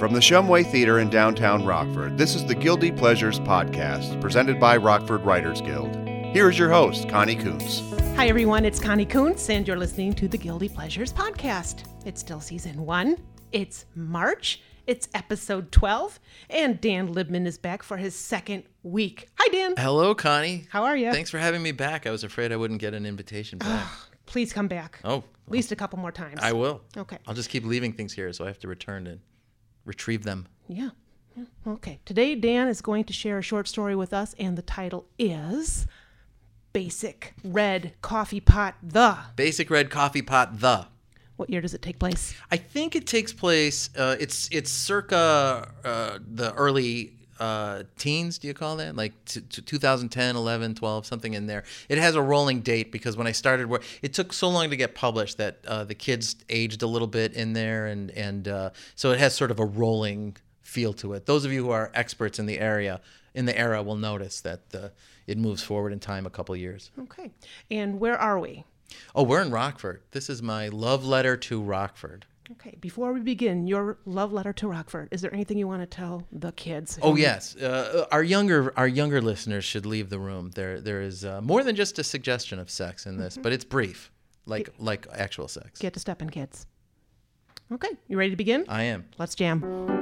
From the Shumway Theater in downtown Rockford, this is the Guilty Pleasures Podcast, presented by Rockford Writers Guild. Here is your host, Connie Kuntz. Hi, everyone. It's Connie Kuntz, and you're listening to the Guilty Pleasures Podcast. It's still season one. It's March. It's episode 12, and Dan Libman is back for his second week. Hi, Dan. Hello, Connie. How are you? Thanks for having me back. I was afraid I wouldn't get an invitation back. Please come back. oh, At least a couple more times. I will. Okay. I'll just keep leaving things here, so I have to return and retrieve them. Yeah. yeah. Okay. Today, Dan is going to share a short story with us, and the title is Basic Red Coffee Pot The. Basic Red Coffee Pot The. What year does it take place? I think it takes place. Uh, it's it's circa uh, the early uh, teens. Do you call that like t- t- 2010, 11, 12, something in there? It has a rolling date because when I started work, it took so long to get published that uh, the kids aged a little bit in there, and and uh, so it has sort of a rolling feel to it. Those of you who are experts in the area in the era will notice that uh, it moves forward in time a couple years. Okay. And where are we? Oh, we're in Rockford. This is my love letter to Rockford. Okay, before we begin, your love letter to Rockford. Is there anything you want to tell the kids? Oh yes, uh, our younger our younger listeners should leave the room. There there is uh, more than just a suggestion of sex in this, but it's brief, like like actual sex. Get to stepping, kids. Okay, you ready to begin? I am. Let's jam.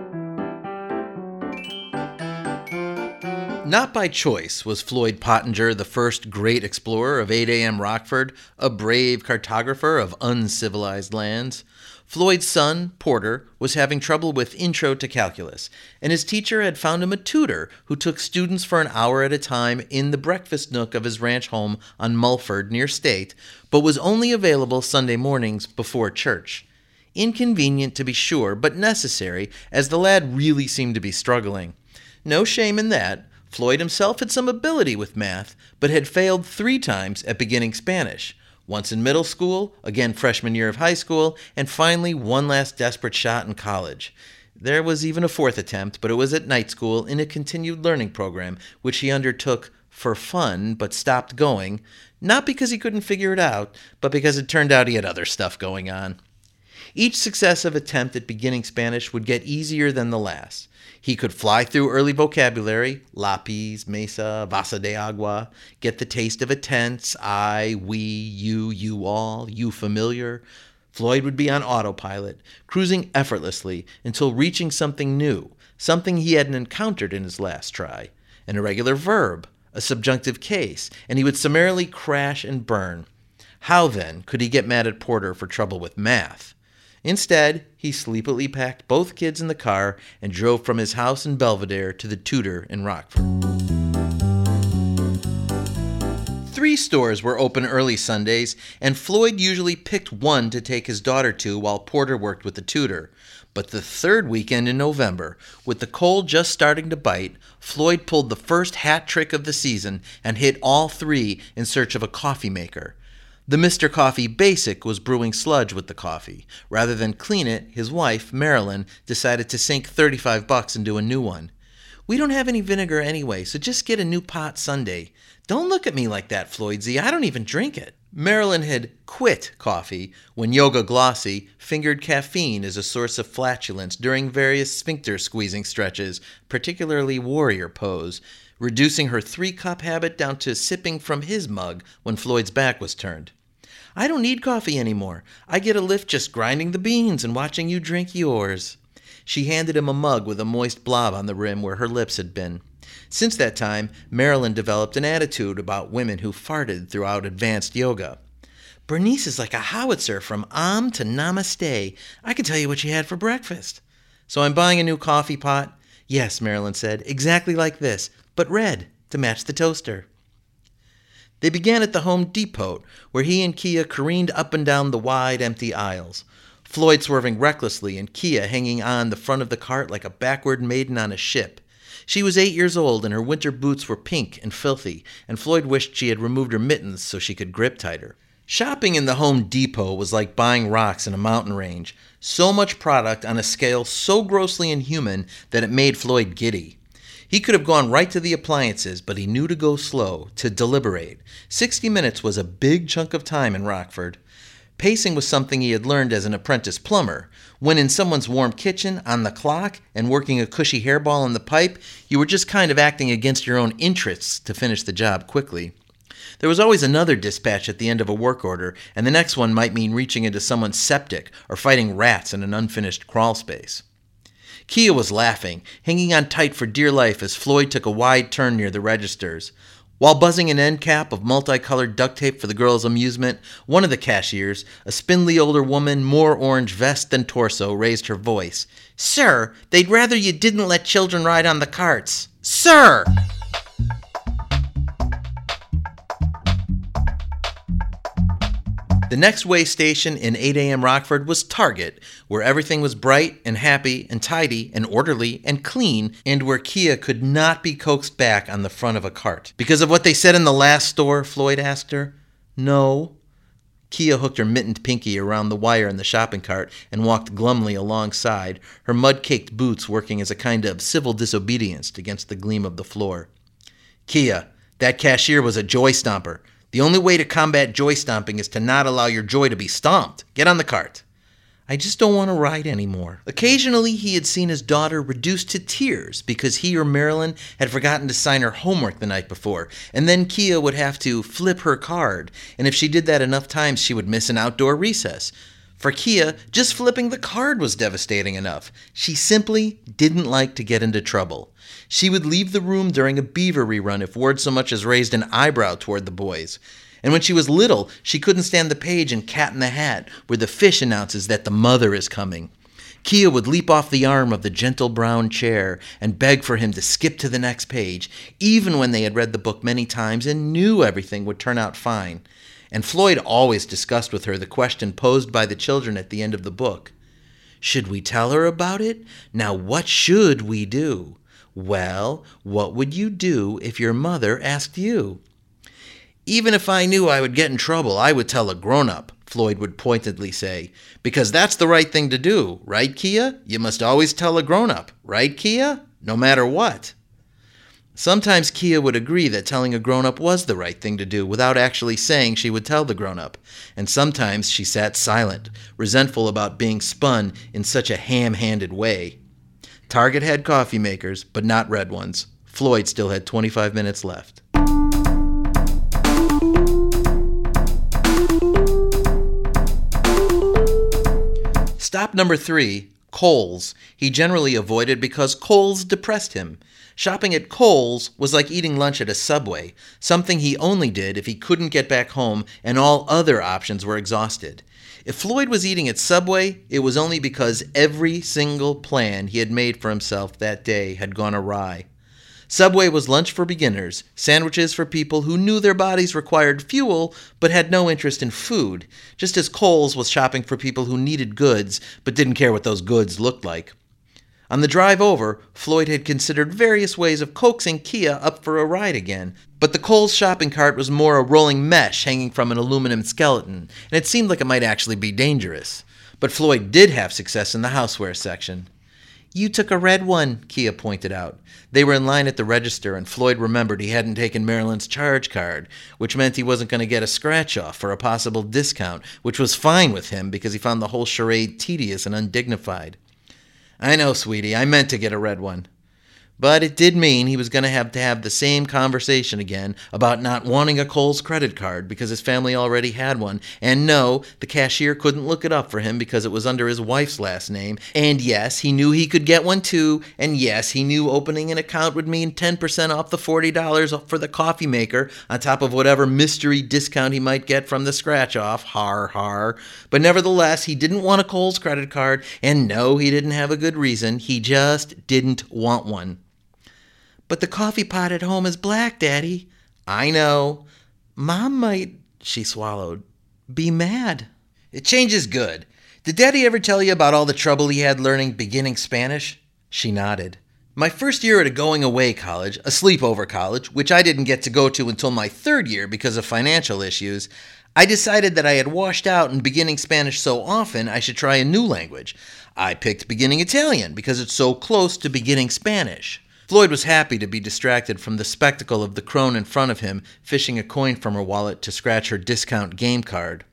Not by choice was Floyd Pottinger the first great explorer of 8 a.m. Rockford, a brave cartographer of uncivilized lands. Floyd's son, Porter, was having trouble with Intro to Calculus, and his teacher had found him a tutor who took students for an hour at a time in the breakfast nook of his ranch home on Mulford near State, but was only available Sunday mornings before church. Inconvenient to be sure, but necessary, as the lad really seemed to be struggling. No shame in that. Floyd himself had some ability with math, but had failed three times at beginning Spanish once in middle school, again freshman year of high school, and finally one last desperate shot in college. There was even a fourth attempt, but it was at night school in a continued learning program, which he undertook for fun but stopped going, not because he couldn't figure it out, but because it turned out he had other stuff going on. Each successive attempt at beginning Spanish would get easier than the last. He could fly through early vocabulary, lapis, mesa, vasa de agua, get the taste of a tense, I, we, you, you all, you familiar. Floyd would be on autopilot, cruising effortlessly until reaching something new, something he hadn't encountered in his last try an irregular verb, a subjunctive case, and he would summarily crash and burn. How then could he get mad at Porter for trouble with math? Instead, he sleepily packed both kids in the car and drove from his house in Belvidere to the tutor in Rockford. Three stores were open early Sundays, and Floyd usually picked one to take his daughter to while Porter worked with the tutor. But the third weekend in November, with the cold just starting to bite, Floyd pulled the first hat trick of the season and hit all three in search of a coffee maker. The Mr. Coffee Basic was brewing sludge with the coffee. Rather than clean it, his wife, Marilyn, decided to sink 35 bucks into a new one. We don't have any vinegar anyway, so just get a new pot Sunday. Don't look at me like that, Floydsy. I don't even drink it. Marilyn had quit coffee when Yoga Glossy fingered caffeine as a source of flatulence during various sphincter squeezing stretches, particularly warrior pose, reducing her three cup habit down to sipping from his mug when Floyd's back was turned. I don't need coffee anymore. I get a lift just grinding the beans and watching you drink yours. She handed him a mug with a moist blob on the rim where her lips had been. Since that time, Marilyn developed an attitude about women who farted throughout advanced yoga. Bernice is like a howitzer from Am to Namaste. I can tell you what she had for breakfast. So I'm buying a new coffee pot? Yes, Marilyn said, exactly like this, but red to match the toaster. They began at the Home Depot, where he and Kia careened up and down the wide, empty aisles. Floyd swerving recklessly and Kia hanging on the front of the cart like a backward maiden on a ship. She was eight years old and her winter boots were pink and filthy, and Floyd wished she had removed her mittens so she could grip tighter. Shopping in the Home Depot was like buying rocks in a mountain range. So much product on a scale so grossly inhuman that it made Floyd giddy. He could have gone right to the appliances, but he knew to go slow, to deliberate. Sixty minutes was a big chunk of time in Rockford. Pacing was something he had learned as an apprentice plumber. When in someone's warm kitchen, on the clock, and working a cushy hairball in the pipe, you were just kind of acting against your own interests to finish the job quickly. There was always another dispatch at the end of a work order, and the next one might mean reaching into someone's septic or fighting rats in an unfinished crawl space. Kia was laughing, hanging on tight for dear life as Floyd took a wide turn near the registers. While buzzing an end cap of multicolored duct tape for the girls' amusement, one of the cashiers, a spindly older woman, more orange vest than torso, raised her voice. Sir, they'd rather you didn't let children ride on the carts. Sir! The next way station in 8 a.m. Rockford was Target, where everything was bright and happy and tidy and orderly and clean, and where Kia could not be coaxed back on the front of a cart. Because of what they said in the last store, Floyd asked her. No. Kia hooked her mittened pinky around the wire in the shopping cart and walked glumly alongside, her mud caked boots working as a kind of civil disobedience against the gleam of the floor. Kia, that cashier was a joy stomper. The only way to combat joy stomping is to not allow your joy to be stomped. Get on the cart. I just don't want to ride anymore. Occasionally, he had seen his daughter reduced to tears because he or Marilyn had forgotten to sign her homework the night before, and then Kia would have to flip her card, and if she did that enough times, she would miss an outdoor recess. For Kia, just flipping the card was devastating enough. She simply didn't like to get into trouble. She would leave the room during a beaver rerun if Ward so much as raised an eyebrow toward the boys. And when she was little, she couldn't stand the page in Cat in the Hat, where the fish announces that the mother is coming. Kia would leap off the arm of the gentle brown chair and beg for him to skip to the next page, even when they had read the book many times and knew everything would turn out fine. And Floyd always discussed with her the question posed by the children at the end of the book Should we tell her about it? Now, what should we do? Well, what would you do if your mother asked you? Even if I knew I would get in trouble, I would tell a grown up, Floyd would pointedly say, because that's the right thing to do, right, Kia? You must always tell a grown up, right, Kia? No matter what. Sometimes Kia would agree that telling a grown up was the right thing to do without actually saying she would tell the grown up, and sometimes she sat silent, resentful about being spun in such a ham handed way. Target had coffee makers, but not red ones. Floyd still had 25 minutes left. Stop number three Kohl's. He generally avoided because Kohl's depressed him. Shopping at Kohl's was like eating lunch at a subway, something he only did if he couldn't get back home and all other options were exhausted. If Floyd was eating at Subway, it was only because every single plan he had made for himself that day had gone awry. Subway was lunch for beginners, sandwiches for people who knew their bodies required fuel but had no interest in food, just as Kohl's was shopping for people who needed goods but didn't care what those goods looked like. On the drive over, Floyd had considered various ways of coaxing Kia up for a ride again, but the Kohl's shopping cart was more a rolling mesh hanging from an aluminum skeleton, and it seemed like it might actually be dangerous. But Floyd did have success in the houseware section. You took a red one, Kia pointed out. They were in line at the register, and Floyd remembered he hadn't taken Marilyn's charge card, which meant he wasn't going to get a scratch off for a possible discount, which was fine with him because he found the whole charade tedious and undignified. I know, sweetie, I meant to get a red one. But it did mean he was going to have to have the same conversation again about not wanting a Kohl's credit card because his family already had one. And no, the cashier couldn't look it up for him because it was under his wife's last name. And yes, he knew he could get one too. And yes, he knew opening an account would mean 10% off the $40 for the coffee maker on top of whatever mystery discount he might get from the scratch off. Har har. But nevertheless, he didn't want a Kohl's credit card. And no, he didn't have a good reason. He just didn't want one. But the coffee pot at home is black, Daddy. I know. Mom might, she swallowed, be mad. It changes good. Did Daddy ever tell you about all the trouble he had learning beginning Spanish? She nodded. My first year at a going away college, a sleepover college, which I didn't get to go to until my third year because of financial issues, I decided that I had washed out in beginning Spanish so often I should try a new language. I picked beginning Italian because it's so close to beginning Spanish. Floyd was happy to be distracted from the spectacle of the crone in front of him fishing a coin from her wallet to scratch her discount game card.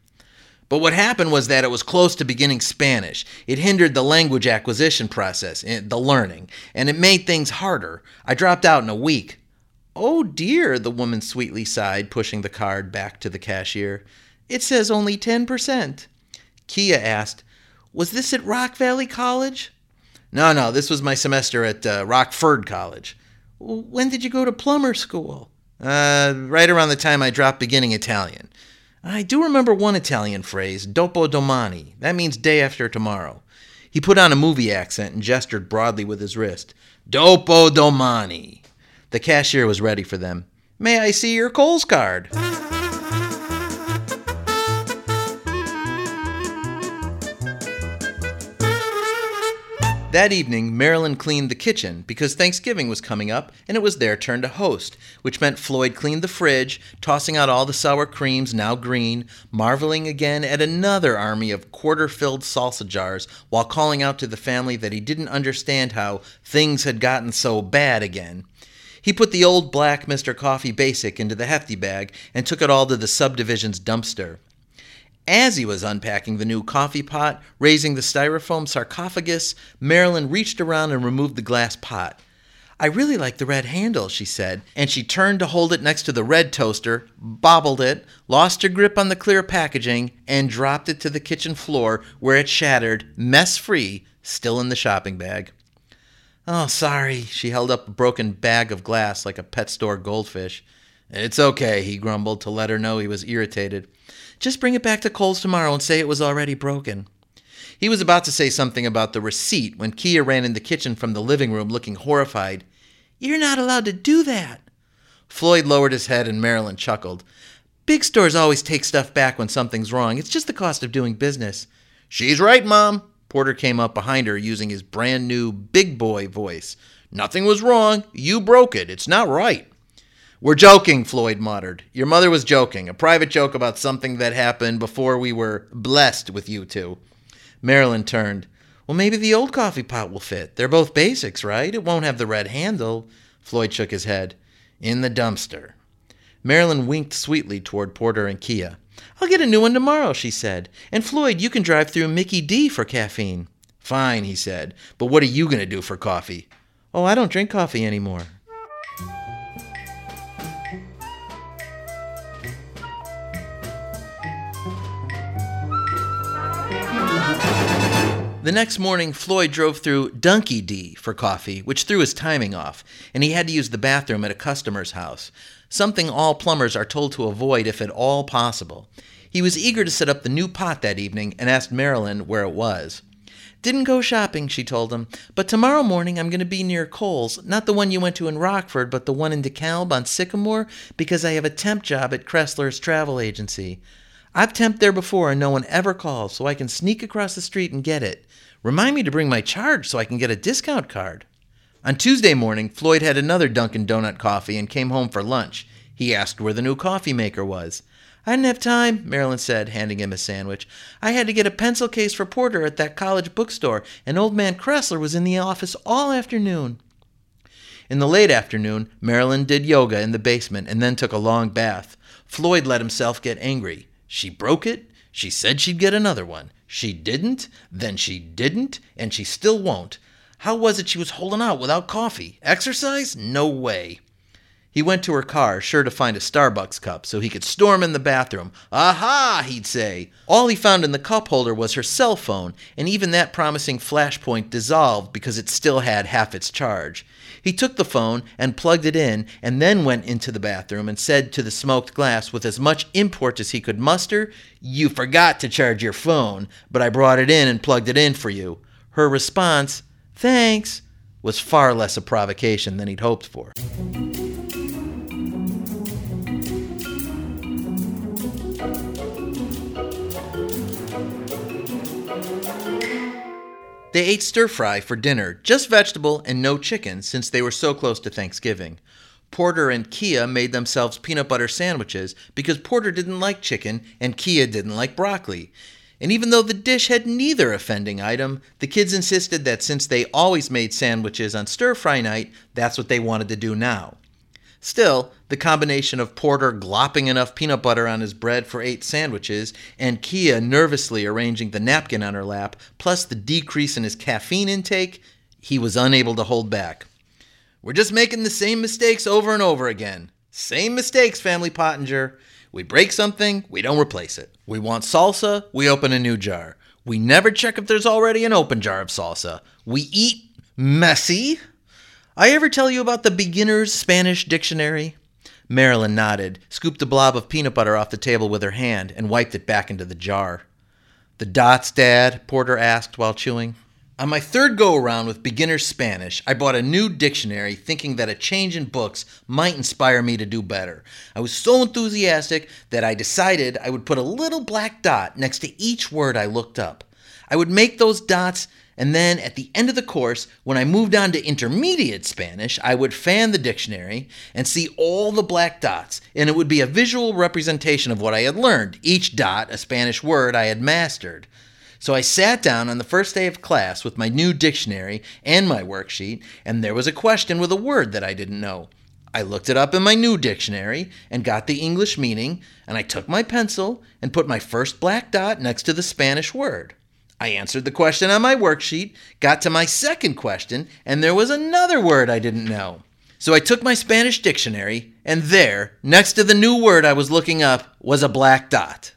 But what happened was that it was close to beginning Spanish. It hindered the language acquisition process, eh, the learning, and it made things harder. I dropped out in a week. Oh dear, the woman sweetly sighed, pushing the card back to the cashier. It says only 10%. Kia asked, Was this at Rock Valley College? No, no, this was my semester at uh, Rockford College. When did you go to plumber school? Uh, right around the time I dropped beginning Italian. I do remember one Italian phrase, dopo domani. That means day after tomorrow. He put on a movie accent and gestured broadly with his wrist. Dopo domani. The cashier was ready for them. May I see your Kohl's card? That evening, Marilyn cleaned the kitchen because Thanksgiving was coming up and it was their turn to host, which meant Floyd cleaned the fridge, tossing out all the sour creams, now green, marveling again at another army of quarter filled salsa jars while calling out to the family that he didn't understand how things had gotten so bad again. He put the old black Mr. Coffee Basic into the hefty bag and took it all to the subdivision's dumpster. As he was unpacking the new coffee pot, raising the styrofoam sarcophagus, Marilyn reached around and removed the glass pot. I really like the red handle, she said, and she turned to hold it next to the red toaster, bobbled it, lost her grip on the clear packaging, and dropped it to the kitchen floor where it shattered, mess free, still in the shopping bag. Oh, sorry. She held up a broken bag of glass like a pet store goldfish. It's okay, he grumbled to let her know he was irritated. Just bring it back to Kohl's tomorrow and say it was already broken. He was about to say something about the receipt when Kia ran in the kitchen from the living room looking horrified. You're not allowed to do that. Floyd lowered his head and Marilyn chuckled. Big stores always take stuff back when something's wrong. It's just the cost of doing business. She's right, Mom. Porter came up behind her using his brand new big boy voice. Nothing was wrong. You broke it. It's not right. We're joking, Floyd muttered. Your mother was joking, a private joke about something that happened before we were blessed with you two. Marilyn turned. Well, maybe the old coffee pot will fit. They're both basics, right? It won't have the red handle. Floyd shook his head. In the dumpster. Marilyn winked sweetly toward Porter and Kia. I'll get a new one tomorrow, she said. And Floyd, you can drive through Mickey D for caffeine. Fine, he said. But what are you going to do for coffee? Oh, I don't drink coffee anymore. The next morning, Floyd drove through Dunky D for coffee, which threw his timing off, and he had to use the bathroom at a customer's house, something all plumbers are told to avoid if at all possible. He was eager to set up the new pot that evening and asked Marilyn where it was. Didn't go shopping, she told him, but tomorrow morning I'm going to be near Kohl's, not the one you went to in Rockford, but the one in DeKalb on Sycamore, because I have a temp job at Kressler's travel agency. I've temped there before and no one ever calls, so I can sneak across the street and get it. Remind me to bring my charge so I can get a discount card. On Tuesday morning, Floyd had another Dunkin' Donut coffee and came home for lunch. He asked where the new coffee maker was. I didn't have time, Marilyn said, handing him a sandwich. I had to get a pencil case for Porter at that college bookstore, and old man Kressler was in the office all afternoon. In the late afternoon, Marilyn did yoga in the basement and then took a long bath. Floyd let himself get angry. She broke it. She said she'd get another one. She didn't, then she didn't, and she still won't. How was it she was holding out without coffee? Exercise? No way. He went to her car, sure to find a Starbucks cup, so he could storm in the bathroom. Aha, he'd say. All he found in the cup holder was her cell phone, and even that promising flashpoint dissolved because it still had half its charge. He took the phone and plugged it in, and then went into the bathroom and said to the smoked glass with as much import as he could muster, You forgot to charge your phone, but I brought it in and plugged it in for you. Her response, Thanks, was far less a provocation than he'd hoped for. They ate stir fry for dinner, just vegetable and no chicken, since they were so close to Thanksgiving. Porter and Kia made themselves peanut butter sandwiches because Porter didn't like chicken and Kia didn't like broccoli. And even though the dish had neither offending item, the kids insisted that since they always made sandwiches on stir fry night, that's what they wanted to do now. Still, the combination of Porter glopping enough peanut butter on his bread for eight sandwiches and Kia nervously arranging the napkin on her lap, plus the decrease in his caffeine intake, he was unable to hold back. We're just making the same mistakes over and over again. Same mistakes, Family Pottinger. We break something, we don't replace it. We want salsa, we open a new jar. We never check if there's already an open jar of salsa. We eat messy. I ever tell you about the beginner's Spanish dictionary? Marilyn nodded, scooped a blob of peanut butter off the table with her hand, and wiped it back into the jar. The dots, Dad? Porter asked while chewing. On my third go around with beginner's Spanish, I bought a new dictionary thinking that a change in books might inspire me to do better. I was so enthusiastic that I decided I would put a little black dot next to each word I looked up. I would make those dots, and then at the end of the course, when I moved on to intermediate Spanish, I would fan the dictionary and see all the black dots, and it would be a visual representation of what I had learned, each dot a Spanish word I had mastered. So I sat down on the first day of class with my new dictionary and my worksheet, and there was a question with a word that I didn't know. I looked it up in my new dictionary and got the English meaning, and I took my pencil and put my first black dot next to the Spanish word. I answered the question on my worksheet, got to my second question, and there was another word I didn't know. So I took my Spanish dictionary, and there, next to the new word I was looking up, was a black dot.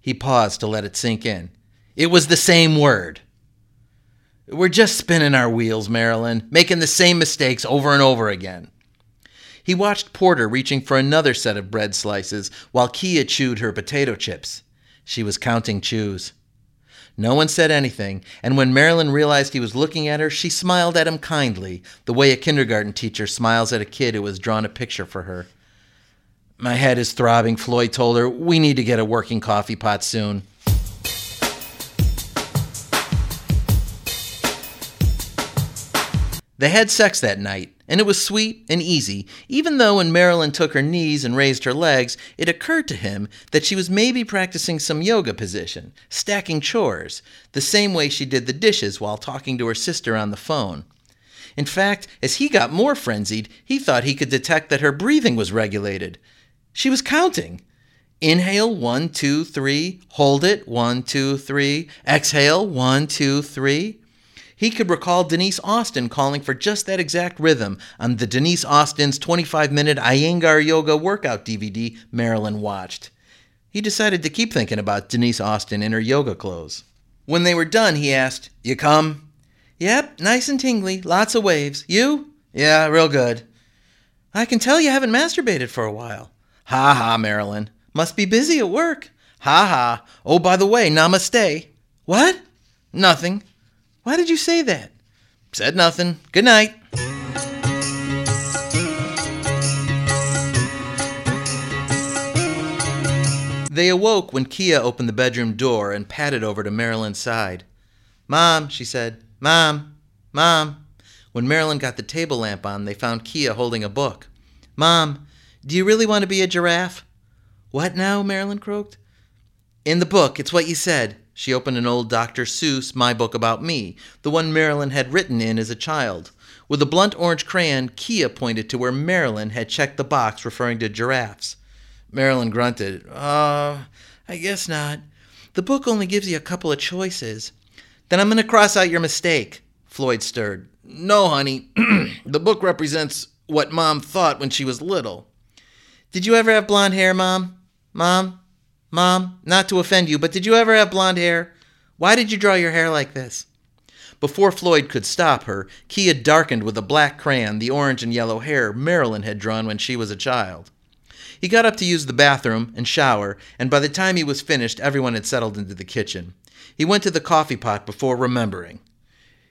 He paused to let it sink in. It was the same word. We're just spinning our wheels, Marilyn, making the same mistakes over and over again. He watched Porter reaching for another set of bread slices while Kia chewed her potato chips. She was counting chews. No one said anything, and when Marilyn realized he was looking at her, she smiled at him kindly, the way a kindergarten teacher smiles at a kid who has drawn a picture for her. My head is throbbing, Floyd told her. We need to get a working coffee pot soon. They had sex that night, and it was sweet and easy, even though when Marilyn took her knees and raised her legs, it occurred to him that she was maybe practicing some yoga position, stacking chores, the same way she did the dishes while talking to her sister on the phone. In fact, as he got more frenzied, he thought he could detect that her breathing was regulated. She was counting. Inhale, one, two, three. Hold it, one, two, three. Exhale, one, two, three. He could recall Denise Austin calling for just that exact rhythm on the Denise Austin's 25 minute Iyengar Yoga workout DVD Marilyn watched. He decided to keep thinking about Denise Austin in her yoga clothes. When they were done, he asked, You come? Yep, nice and tingly, lots of waves. You? Yeah, real good. I can tell you haven't masturbated for a while. Ha ha, Marilyn. Must be busy at work. Ha ha. Oh, by the way, namaste. What? Nothing. Why did you say that? Said nothing. Good night. They awoke when Kia opened the bedroom door and padded over to Marilyn's side. Mom, she said. Mom, Mom. When Marilyn got the table lamp on, they found Kia holding a book. Mom, do you really want to be a giraffe? What now? Marilyn croaked. In the book, it's what you said. She opened an old Dr. Seuss My Book About Me, the one Marilyn had written in as a child. With a blunt orange crayon, Kia pointed to where Marilyn had checked the box referring to giraffes. Marilyn grunted. Uh, I guess not. The book only gives you a couple of choices. Then I'm going to cross out your mistake. Floyd stirred. No, honey. the book represents what Mom thought when she was little. Did you ever have blonde hair, Mom? Mom? Mom, not to offend you, but did you ever have blonde hair? Why did you draw your hair like this? Before Floyd could stop her, Kia darkened with a black crayon the orange and yellow hair Marilyn had drawn when she was a child. He got up to use the bathroom and shower, and by the time he was finished, everyone had settled into the kitchen. He went to the coffee pot before remembering.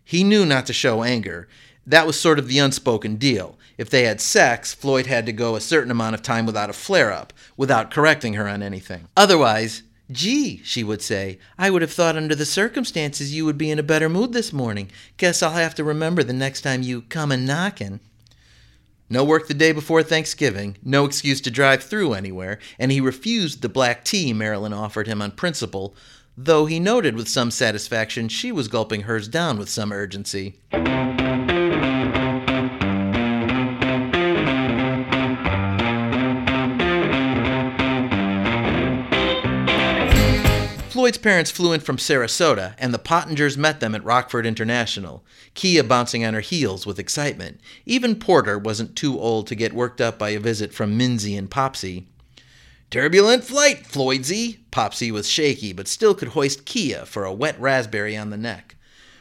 He knew not to show anger. That was sort of the unspoken deal. If they had sex, Floyd had to go a certain amount of time without a flare up, without correcting her on anything. Otherwise, Gee, she would say, I would have thought under the circumstances you would be in a better mood this morning. Guess I'll have to remember the next time you come a knockin'. No work the day before Thanksgiving, no excuse to drive through anywhere, and he refused the black tea Marilyn offered him on principle, though he noted with some satisfaction she was gulping hers down with some urgency. Floyd's parents flew in from Sarasota, and the Pottingers met them at Rockford International, Kia bouncing on her heels with excitement. Even Porter wasn't too old to get worked up by a visit from Minzy and Popsy. Turbulent flight, Floydsy. Popsy was shaky, but still could hoist Kia for a wet raspberry on the neck.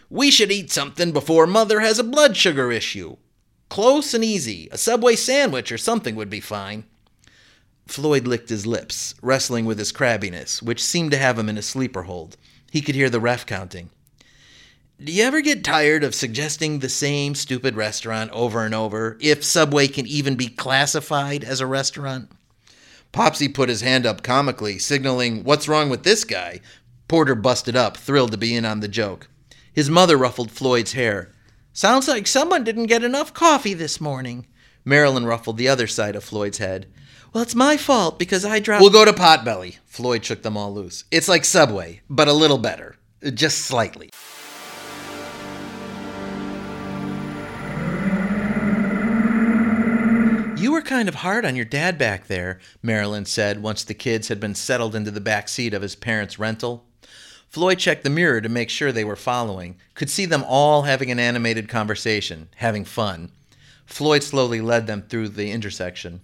We should eat something before Mother has a blood sugar issue. Close and easy. A Subway sandwich or something would be fine. Floyd licked his lips, wrestling with his crabbiness, which seemed to have him in a sleeper hold. He could hear the ref counting. Do you ever get tired of suggesting the same stupid restaurant over and over, if Subway can even be classified as a restaurant? Popsy put his hand up comically, signaling, What's wrong with this guy? Porter busted up, thrilled to be in on the joke. His mother ruffled Floyd's hair. Sounds like someone didn't get enough coffee this morning. Marilyn ruffled the other side of Floyd's head. Well, it's my fault because I dropped. We'll go to Potbelly. Floyd shook them all loose. It's like Subway, but a little better. Just slightly. You were kind of hard on your dad back there, Marilyn said once the kids had been settled into the back seat of his parents' rental. Floyd checked the mirror to make sure they were following, could see them all having an animated conversation, having fun. Floyd slowly led them through the intersection.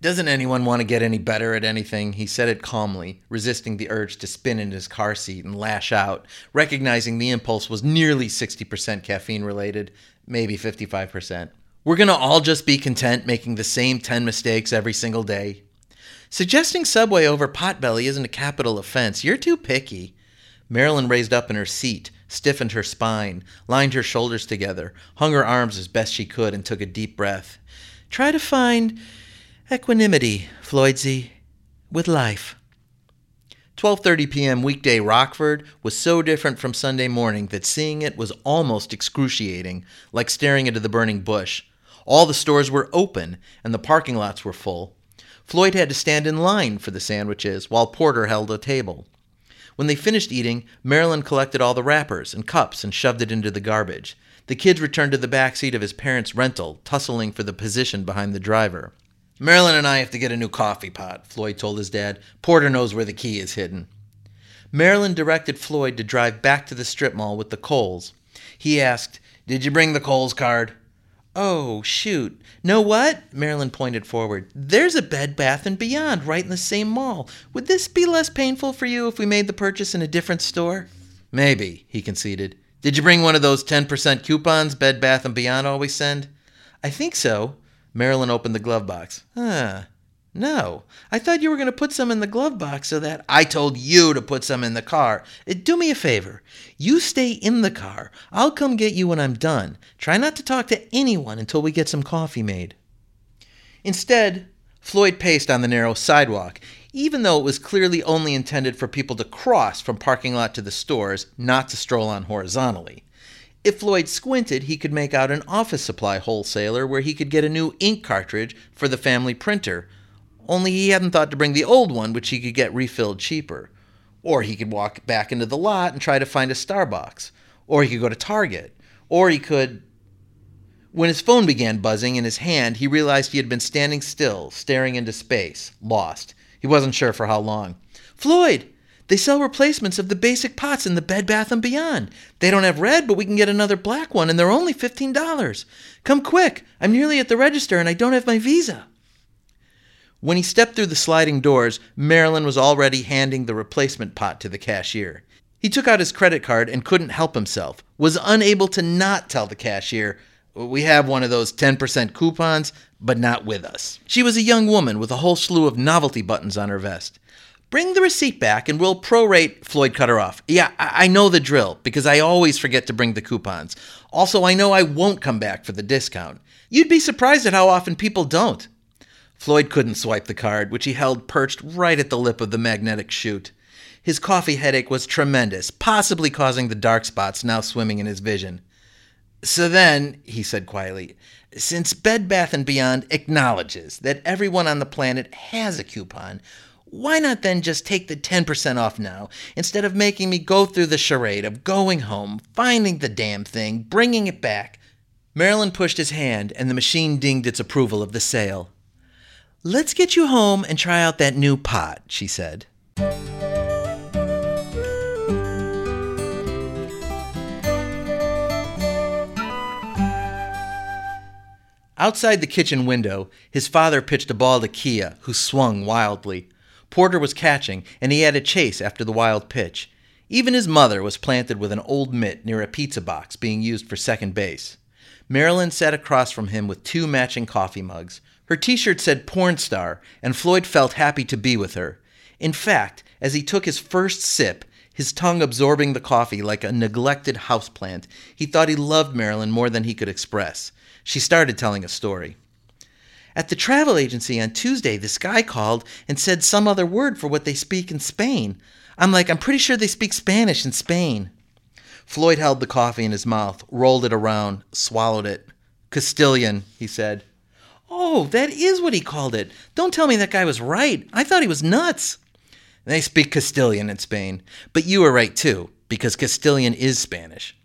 Doesn't anyone want to get any better at anything? He said it calmly, resisting the urge to spin in his car seat and lash out, recognizing the impulse was nearly 60% caffeine related, maybe 55%. We're going to all just be content making the same 10 mistakes every single day. Suggesting Subway over Potbelly isn't a capital offense. You're too picky. Marilyn raised up in her seat, stiffened her spine, lined her shoulders together, hung her arms as best she could, and took a deep breath. Try to find Equanimity, Floydsy, with life. 12:30 p.m. weekday Rockford was so different from Sunday morning that seeing it was almost excruciating, like staring into the burning bush. All the stores were open and the parking lots were full. Floyd had to stand in line for the sandwiches while Porter held a table. When they finished eating, Marilyn collected all the wrappers and cups and shoved it into the garbage. The kids returned to the back seat of his parents' rental, tussling for the position behind the driver. Marilyn and I have to get a new coffee pot, Floyd told his dad. Porter knows where the key is hidden. Marilyn directed Floyd to drive back to the strip mall with the Kohl's. He asked, Did you bring the Kohl's card? Oh, shoot. Know what? Marilyn pointed forward. There's a Bed Bath and Beyond right in the same mall. Would this be less painful for you if we made the purchase in a different store? Maybe, he conceded. Did you bring one of those 10% coupons Bed Bath and Beyond always send? I think so. Marilyn opened the glove box. Huh. No. I thought you were going to put some in the glove box so that I told you to put some in the car. Uh, do me a favor. You stay in the car. I'll come get you when I'm done. Try not to talk to anyone until we get some coffee made. Instead, Floyd paced on the narrow sidewalk, even though it was clearly only intended for people to cross from parking lot to the stores, not to stroll on horizontally. If Floyd squinted, he could make out an office supply wholesaler where he could get a new ink cartridge for the family printer. Only he hadn't thought to bring the old one, which he could get refilled cheaper. Or he could walk back into the lot and try to find a Starbucks. Or he could go to Target. Or he could. When his phone began buzzing in his hand, he realized he had been standing still, staring into space, lost. He wasn't sure for how long. Floyd! They sell replacements of the basic pots in the Bed Bath & Beyond. They don't have red, but we can get another black one, and they're only $15. Come quick. I'm nearly at the register, and I don't have my visa. When he stepped through the sliding doors, Marilyn was already handing the replacement pot to the cashier. He took out his credit card and couldn't help himself, was unable to not tell the cashier, We have one of those 10% coupons, but not with us. She was a young woman with a whole slew of novelty buttons on her vest. Bring the receipt back and we'll prorate. Floyd Cutter off. Yeah, I know the drill because I always forget to bring the coupons. Also, I know I won't come back for the discount. You'd be surprised at how often people don't. Floyd couldn't swipe the card, which he held perched right at the lip of the magnetic chute. His coffee headache was tremendous, possibly causing the dark spots now swimming in his vision. So then, he said quietly, since Bed Bath & Beyond acknowledges that everyone on the planet has a coupon, why not then just take the 10% off now instead of making me go through the charade of going home, finding the damn thing, bringing it back? Marilyn pushed his hand, and the machine dinged its approval of the sale. Let's get you home and try out that new pot, she said. Outside the kitchen window, his father pitched a ball to Kia, who swung wildly. Porter was catching, and he had a chase after the wild pitch. Even his mother was planted with an old mitt near a pizza box being used for second base. Marilyn sat across from him with two matching coffee mugs. Her t shirt said porn star, and Floyd felt happy to be with her. In fact, as he took his first sip, his tongue absorbing the coffee like a neglected houseplant, he thought he loved Marilyn more than he could express. She started telling a story. At the travel agency on Tuesday, this guy called and said some other word for what they speak in Spain. I'm like, I'm pretty sure they speak Spanish in Spain. Floyd held the coffee in his mouth, rolled it around, swallowed it. Castilian, he said. Oh, that is what he called it. Don't tell me that guy was right. I thought he was nuts. They speak Castilian in Spain. But you were right, too, because Castilian is Spanish.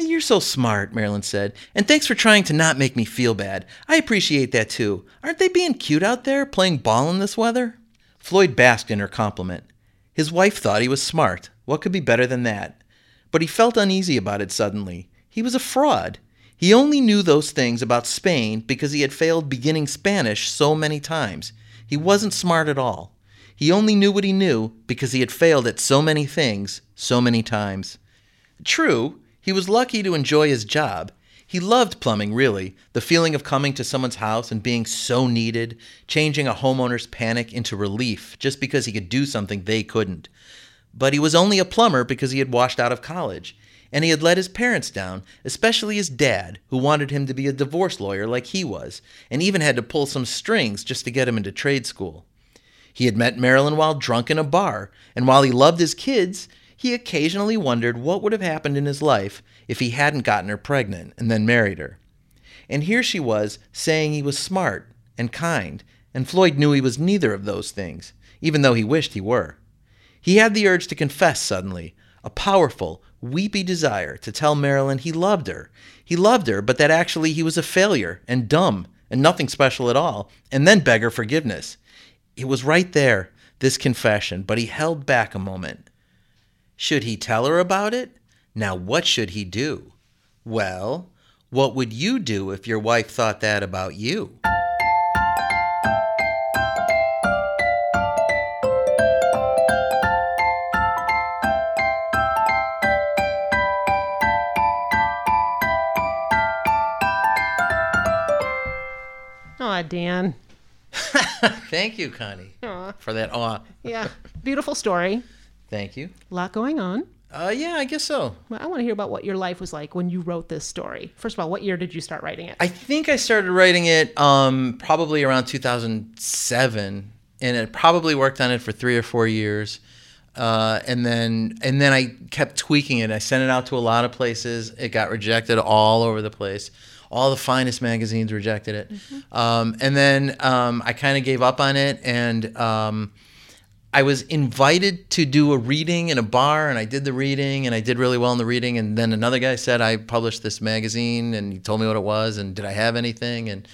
You're so smart, Marilyn said, and thanks for trying to not make me feel bad. I appreciate that, too. Aren't they being cute out there, playing ball in this weather? Floyd basked in her compliment. His wife thought he was smart. What could be better than that? But he felt uneasy about it suddenly. He was a fraud. He only knew those things about Spain because he had failed beginning Spanish so many times. He wasn't smart at all. He only knew what he knew because he had failed at so many things so many times. True, he was lucky to enjoy his job. He loved plumbing, really. The feeling of coming to someone's house and being so needed, changing a homeowner's panic into relief just because he could do something they couldn't. But he was only a plumber because he had washed out of college. And he had let his parents down, especially his dad, who wanted him to be a divorce lawyer like he was, and even had to pull some strings just to get him into trade school. He had met Marilyn while drunk in a bar, and while he loved his kids, he occasionally wondered what would have happened in his life if he hadn't gotten her pregnant and then married her. And here she was saying he was smart and kind, and Floyd knew he was neither of those things, even though he wished he were. He had the urge to confess suddenly, a powerful, weepy desire to tell Marilyn he loved her. He loved her, but that actually he was a failure and dumb and nothing special at all, and then beg her forgiveness. It was right there, this confession, but he held back a moment. Should he tell her about it? Now, what should he do? Well, what would you do if your wife thought that about you? Aw, Dan. Thank you, Connie, Aw. for that awe. Yeah. Beautiful story. Thank you. A lot going on. Uh, yeah, I guess so. Well, I want to hear about what your life was like when you wrote this story. First of all, what year did you start writing it? I think I started writing it um, probably around 2007, and it probably worked on it for three or four years. Uh, and then and then I kept tweaking it. I sent it out to a lot of places. It got rejected all over the place. All the finest magazines rejected it. Um, and then um, I kind of gave up on it, and um, I was invited to do a reading in a bar, and I did the reading, and I did really well in the reading. And then another guy said I published this magazine, and he told me what it was, and did I have anything, and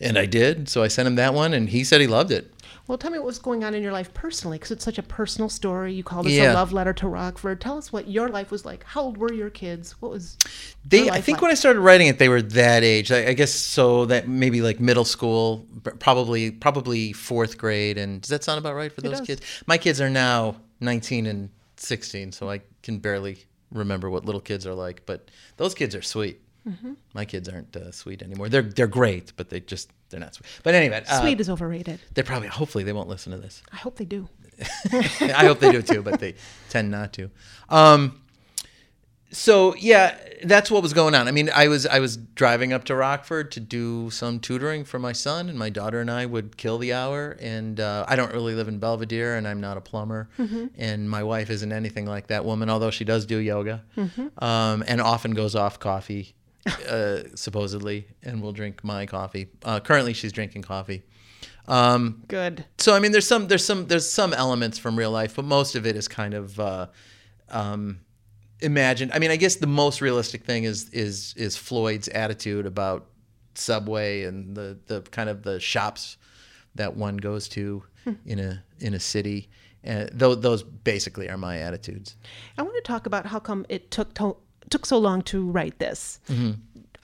and I did. So I sent him that one, and he said he loved it. Well, tell me what was going on in your life personally, because it's such a personal story. You called this Yeah. a love letter to Rockford. Tell us what your life was like. How old were your kids? What was They, I think like? when I started writing it, they were that age. I, I guess so that maybe like middle school, probably probably fourth grade. And does that sound about right for those does. kids? My kids are now 19 and 16, so I can barely remember what little kids are like. But those kids are sweet. Mm-hmm. My kids aren't uh, sweet anymore. They're they're great, but they just they're not sweet. But anyway, uh, sweet is overrated? They're probably hopefully they won't listen to this. I hope they do. I hope they do too, but they tend not to. Um, so yeah, that's what was going on. I mean, I was I was driving up to Rockford to do some tutoring for my son, and my daughter and I would kill the hour. And uh, I don't really live in Belvidere, and I'm not a plumber, and my wife isn't anything like that woman, although she does do yoga, um, and often goes off coffee, uh, supposedly, and will drink my coffee. Uh, currently, she's drinking coffee. Um, Good. so I mean, there's some there's some there's some elements from real life, but most of it is kind of uh, um, imagined. I mean, I guess the most realistic thing is is is Floyd's attitude about Subway and the the kind of the shops that one goes to in a in a city. Uh, those those basically are my attitudes. I want to talk about how come it took to, took so long to write this.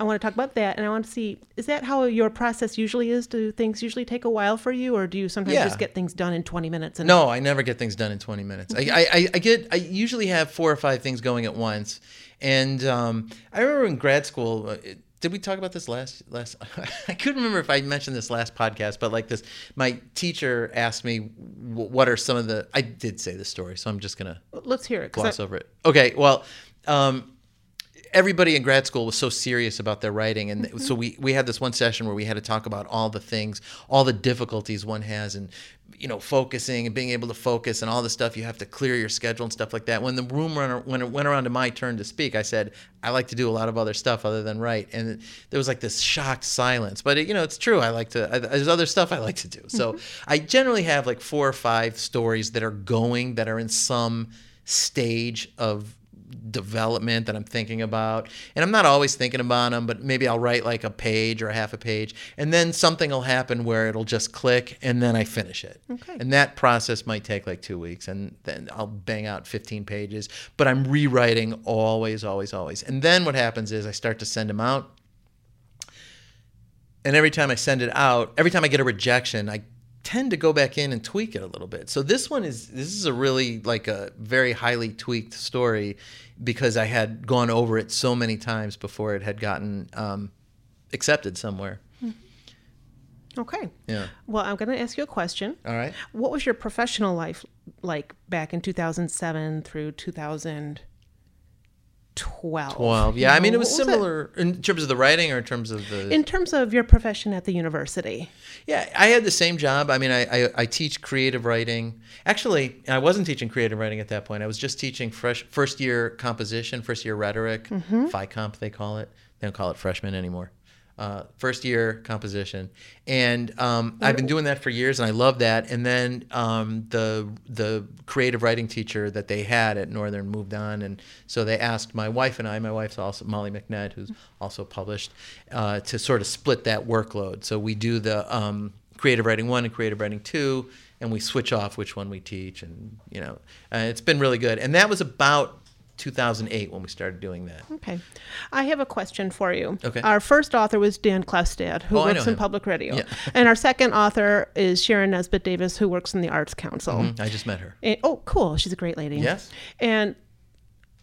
I want to talk about that, and I want to see is that how your process usually is? Do things usually take a while for you, or do you sometimes Yeah. just get things done in 20 minutes? And No, I never get things done in 20 minutes. I, I, I- get, I usually have four or five things going at once. And um, I remember in grad school, uh, it- did we talk about this last, last, I couldn't remember if I mentioned this last podcast, but like this, my teacher asked me, wh- what are some of the, I did say the story, so I'm just going to let's hear it gloss I- over it. Okay, well, um, everybody in grad school was so serious about their writing, and mm-hmm. so we we had this one session where we had to talk about all the things, all the difficulties one has, and you know, focusing and being able to focus and all the stuff you have to clear your schedule and stuff like that. When the room run, when it went around to my turn to speak, I said I like to do a lot of other stuff other than write, and there was like this shocked silence. But it, you know, it's true. I like to. I, there's other stuff I like to do. So mm-hmm. I generally have like four or five stories that are going that are in some stage of development that I'm thinking about. And I'm not always thinking about them, but maybe I'll write like a page or a half a page. And then something will happen where it'll just click and then I finish it. Okay. And that process might take like two weeks. And then I'll bang out 15 pages. But I'm rewriting always, always, always. And then what happens is I start to send them out. And every time I send it out, every time I get a rejection, I tend to go back in and tweak it a little bit. So this one is this is a really like a very highly tweaked story because I had gone over it so many times before it had gotten um, accepted somewhere. Okay. Yeah. Well, I'm going to ask you a question. All right. What was your professional life like back in 2007 through 2012? Well, yeah. I mean, it was similar in terms of the writing or in terms of the. In terms of your profession at the university. Yeah, I had the same job. I mean, I, I, I teach creative writing. Actually, I wasn't teaching creative writing at that point. I was just teaching fresh first year composition, first year rhetoric, mm-hmm. FIComp they call it. They don't call it freshman anymore. Uh, first year composition, and um, I've been doing that for years, and I love that. And then um, the the creative writing teacher that they had at Northern moved on, and so they asked my wife and I. My wife's also Molly McNett, who's also published, uh, to sort of split that workload. So we do the um, creative writing one and creative writing two, and we switch off which one we teach, and you know, uh, it's been really good. And that was about 2008 when we started doing that. Okay. I have a question for you. Okay. Our first author was Dan Klefstad, who Oh, works in him. public radio. Yeah. And our second author is Sharon Nesbitt Davis, who works in the Arts Council. Mm, I just met her. And- oh, cool. She's a great lady. Yes. And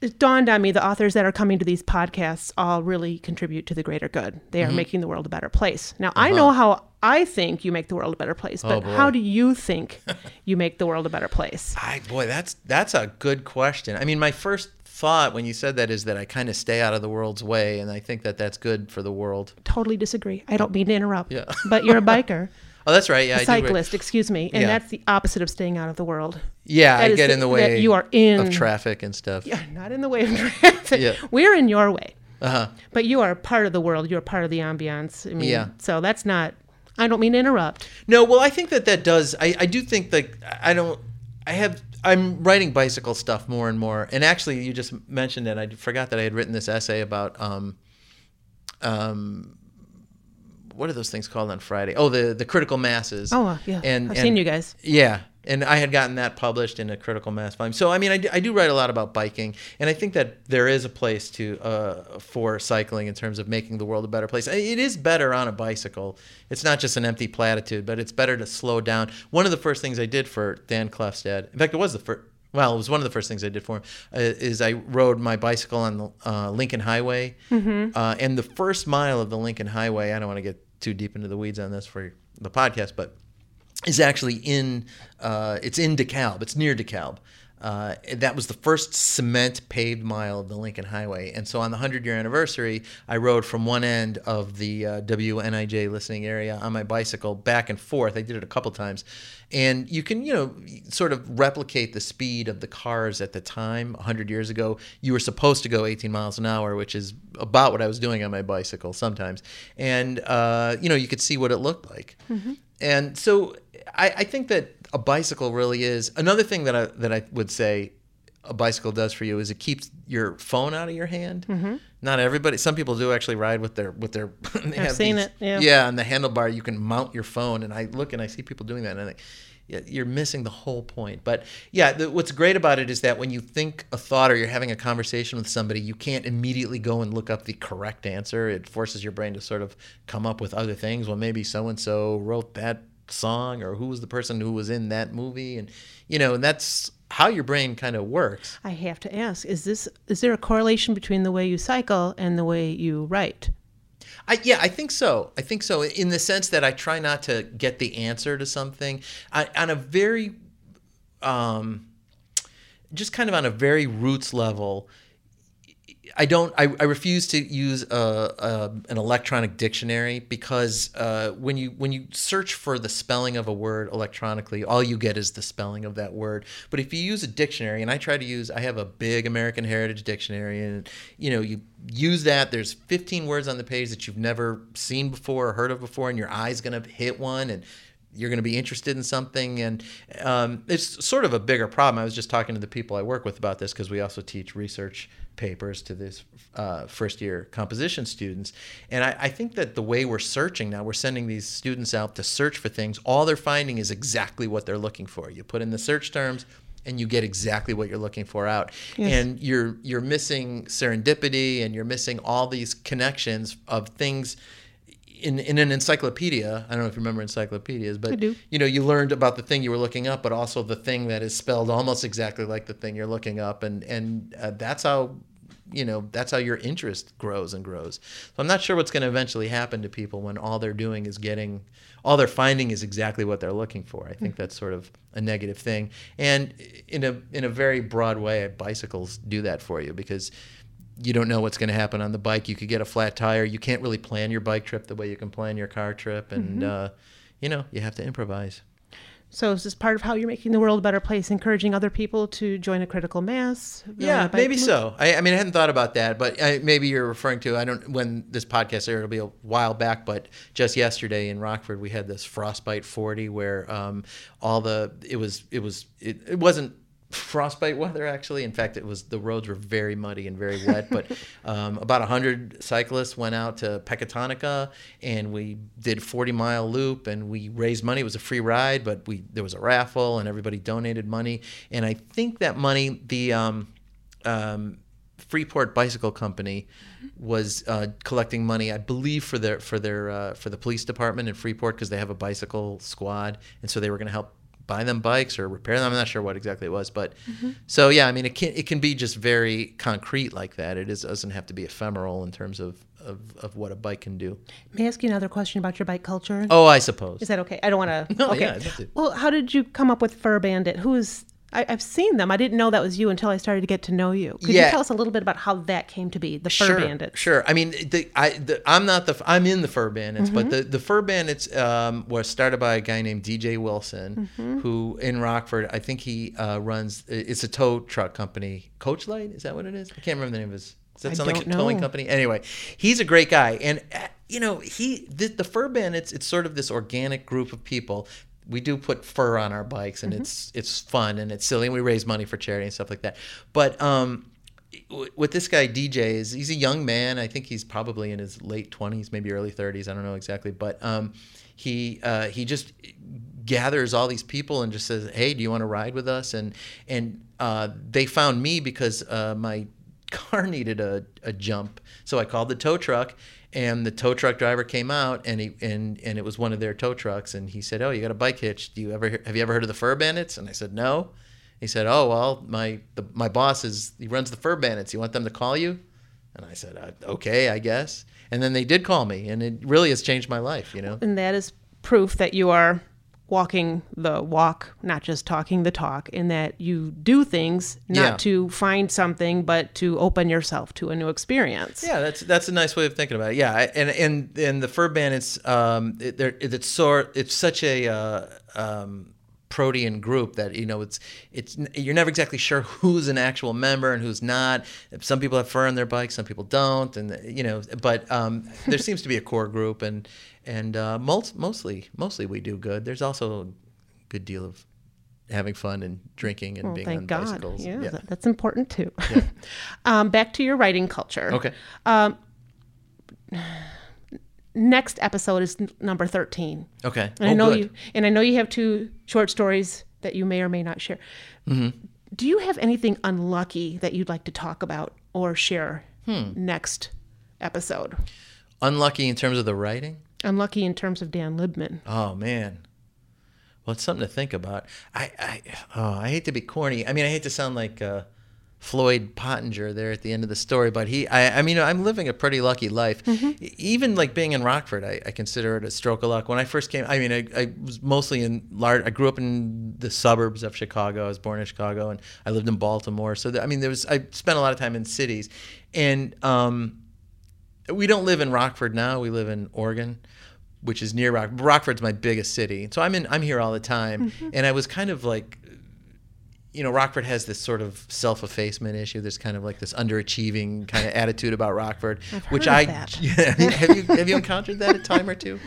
it dawned on me the authors that are coming to these podcasts all really contribute to the greater good. They Mm-hmm. are making the world a better place. Now, I know how I think you make the world a better place, but Uh-huh. Oh, how do you think you make the world a better place? I, boy, that's that's a good question. I mean, my first thought when you said that is that I kind of stay out of the world's way, and I think that that's good for the world. Totally disagree. I don't mean to interrupt, Yeah. but you're a biker, Oh, that's right. Yeah, a I do. cyclist, excuse me, and Yeah. that's the opposite of staying out of the world. Yeah, I get the- in the that way. you are in- of traffic and stuff. You're not in the way of traffic. Yeah. We're in your way. Uh huh. But you are part of the world. You're part of the ambiance. I mean, Yeah. So that's not. I don't mean to interrupt. No, well, I think that that does. I, I do think like I don't. I have. I'm writing bicycle stuff more and more. And actually, you just mentioned it. I forgot that I had written this essay about um, um, what are those things called on Friday? Oh, the the critical masses. Oh, uh, yeah. And I've and- seen you guys. Yeah, and I had gotten that published in a critical mass volume. So I mean, I do, I do write a lot about biking, and I think that there is a place to uh, for cycling in terms of making the world a better place. It is better on a bicycle. It's not just an empty platitude, but it's better to slow down. One of the first things I did for Dan Klefstad, in fact, it was the first. Well, it was one of the first things I did for him. Uh, is I rode my bicycle on the uh, Lincoln Highway, uh, and the first mile of the Lincoln Highway. I don't want to get too deep into the weeds on this for the podcast, but is actually in uh, it's in DeKalb. It's near DeKalb. Uh, that was the first cement paved mile of the Lincoln Highway, and so on the hundred year anniversary, I rode from one end of the uh, WNIJ listening area on my bicycle back and forth. I did it a couple times, and you can you know sort of replicate the speed of the cars at the time. hundred years ago, you were supposed to go 18 miles an hour, which is about what I was doing on my bicycle sometimes, and uh, you know you could see what it looked like. And so I, I think that a bicycle really is another thing that I that I would say a bicycle does for you is it keeps your phone out of your hand. Mm-hmm. Not everybody. Some people do actually ride with their with their. they I've have seen these- it, yeah. Yeah, on the handlebar you can mount your phone, and I look and I see people doing that, and I think you're missing the whole point. But yeah, the, what's great about it is that when you think a thought or you're having a conversation with somebody, you can't immediately go and look up the correct answer. It forces your brain to sort of come up with other things. Well, maybe so and so wrote that song, or who was the person who was in that movie, and you know, and that's how your brain kind of works. I have to ask: Is this is there a correlation between the way you cycle and the way you write? I, yeah, I think so. I think so in the sense that I try not to get the answer to something I, on a very, um, just kind of on a very roots level. I don't. I, I refuse to use a, a, an electronic dictionary because uh, when you when you search for the spelling of a word electronically, all you get is the spelling of that word. But if you use a dictionary, and I try to use, I have a big American Heritage dictionary, and you know you use that. There's 15 words on the page that you've never seen before or heard of before, and your eye's gonna hit one, and you're going to be interested in something and um, it's sort of a bigger problem i was just talking to the people i work with about this because we also teach research papers to this uh, first year composition students. And I, I, think that the way we're searching now we're sending these students out to search for things. All they're finding is exactly what they're looking for. You put in the search terms and you get exactly what you're looking for out. Yes. and you're you're missing serendipity and you're missing all these connections of things in, in an encyclopedia, I don't know if you remember encyclopedias, but you know, you learned about the thing you were looking up, but also the thing that is spelled almost exactly like the thing you're looking up, and and uh, that's how you know that's how your interest grows and grows. So I'm not sure what's going to eventually happen to people when all they're doing is getting, all they're finding is exactly what they're looking for. I think mm-hmm. that's sort of a negative thing, and in a in a very broad way, bicycles do that for you because you don't know what's going to happen on the bike. You could get a flat tire. You can't really plan your bike trip the way you can plan your car trip, and mm-hmm. uh, you know you have to improvise. So is this part of how you're making the world a better place, encouraging other people to join a critical mass? Yeah, maybe so. I, I, mean, I hadn't thought about that, but I, maybe you're referring to. I don't. When this podcast aired, it'll be a while back, but just yesterday in Rockford, we had this frostbite 40, where um, all the it was it was it, it wasn't frostbite weather actually. In fact it was the roads were very muddy and very wet but um, about 100 cyclists went out to pecatonica and we did a 40 mile loop and we raised money. It was a free ride but we there was a raffle and everybody donated money. And i think that money the um, um, Freeport Bicycle Company was uh, collecting money, I believe, for their for their uh, for the police department in Freeport because they have a bicycle squad, and so they were going to help buy them bikes or repair them. I'm not sure what exactly it was, but mm-hmm. so yeah, I mean, it can it can be just very concrete like that. It is, doesn't have to be ephemeral in terms of, of, of what a bike can do. May I ask you another question about your bike culture? Oh, I suppose. Is that okay? I don't want to. no, okay. yeah. Well, how did you come up with Fur Bandit? Who is I, have seen them. I didn't know that was you until I started to get to know you. Could yeah. you tell us a little bit about how that came to be, the Fur sure, Bandits? Sure. I mean, the, I, the, I'm not the, I'm in the Fur Bandits, mm-hmm. but the, the Fur Bandits um, was started by a guy named DJ Wilson, mm-hmm. who in Rockford, I think he uh, runs, it's a tow truck company. Coach Light, is that what it is? I can't remember the name of his. Does that I sound like a know. towing company? Anyway, he's a great guy, and uh, you know he the, the fur bandits. It's sort of this organic group of people we do put fur on our bikes and mm-hmm. it's it's fun and it's silly and we raise money for charity and stuff like that but um with this guy DJ is he's a young man. I think he's probably in his late twenties, maybe early thirties. I don't know exactly, but um, he uh, he just gathers all these people and just says, "Hey, do you want to ride with us?" And and uh, they found me because uh, my car needed a, a jump, so I called the tow truck and the tow truck driver came out and he and and it was one of their tow trucks and he said oh you got a bike hitch. Do you ever have you ever heard of the fur bandits? And i said no. He said oh well my the, my boss is he runs the fur bandits. You want them to call you? And i said uh, okay i guess. And then they did call me and it really has changed my life you know? And that is proof that you are walking the walk, not just talking the talk, in that you do things not yeah. to find something, but to open yourself to a new experience. Yeah, that's that's a nice way of thinking about it. Yeah, and and and the fur bandits, um, it, it's sort it's such a uh, um, protean group that you know it's it's you're never exactly sure who's an actual member and who's not. Some people have fur on their bikes, some people don't, and you know. But um, there seems to be a core group, and and uh, most, mostly mostly we do good. There's also a good deal of having fun and drinking and well, being thank on God. bicycles. Yeah, yeah. that's important too. Yeah. um, back to your writing culture. Okay. Um, next episode is n- number 13. Okay. And I Oh, know good. you and I know you have two short stories that you may or may not share. Mm-hmm. Do you have anything unlucky that you'd like to talk about or share Hmm. next episode? Unlucky in terms of the writing. Unlucky in terms of Dan Libman. Oh man. Well, it's something to think about. I, I, oh, I hate to be corny. I mean, I hate to sound like uh, Floyd Pottinger there at the end of the story, but he, I, I mean, I'm living a pretty lucky life. E- Even like being in Rockford, I, I consider it a stroke of luck. When I first came, I mean, I, I was mostly in large. I grew up in the suburbs of Chicago. I was born in Chicago, and I lived in Baltimore. So, th- I mean, there was. I spent a lot of time in cities, and um, we don't live in Rockford now. We live in Oregon, which is near Rock. Rockford's my biggest city, so I'm in. I'm here all the time, mm-hmm. and I was kind of like, you know, Rockford has this sort of self-effacement issue. There's kind of like this underachieving kind of attitude about Rockford, which heard of I have you have you encountered that a time or two?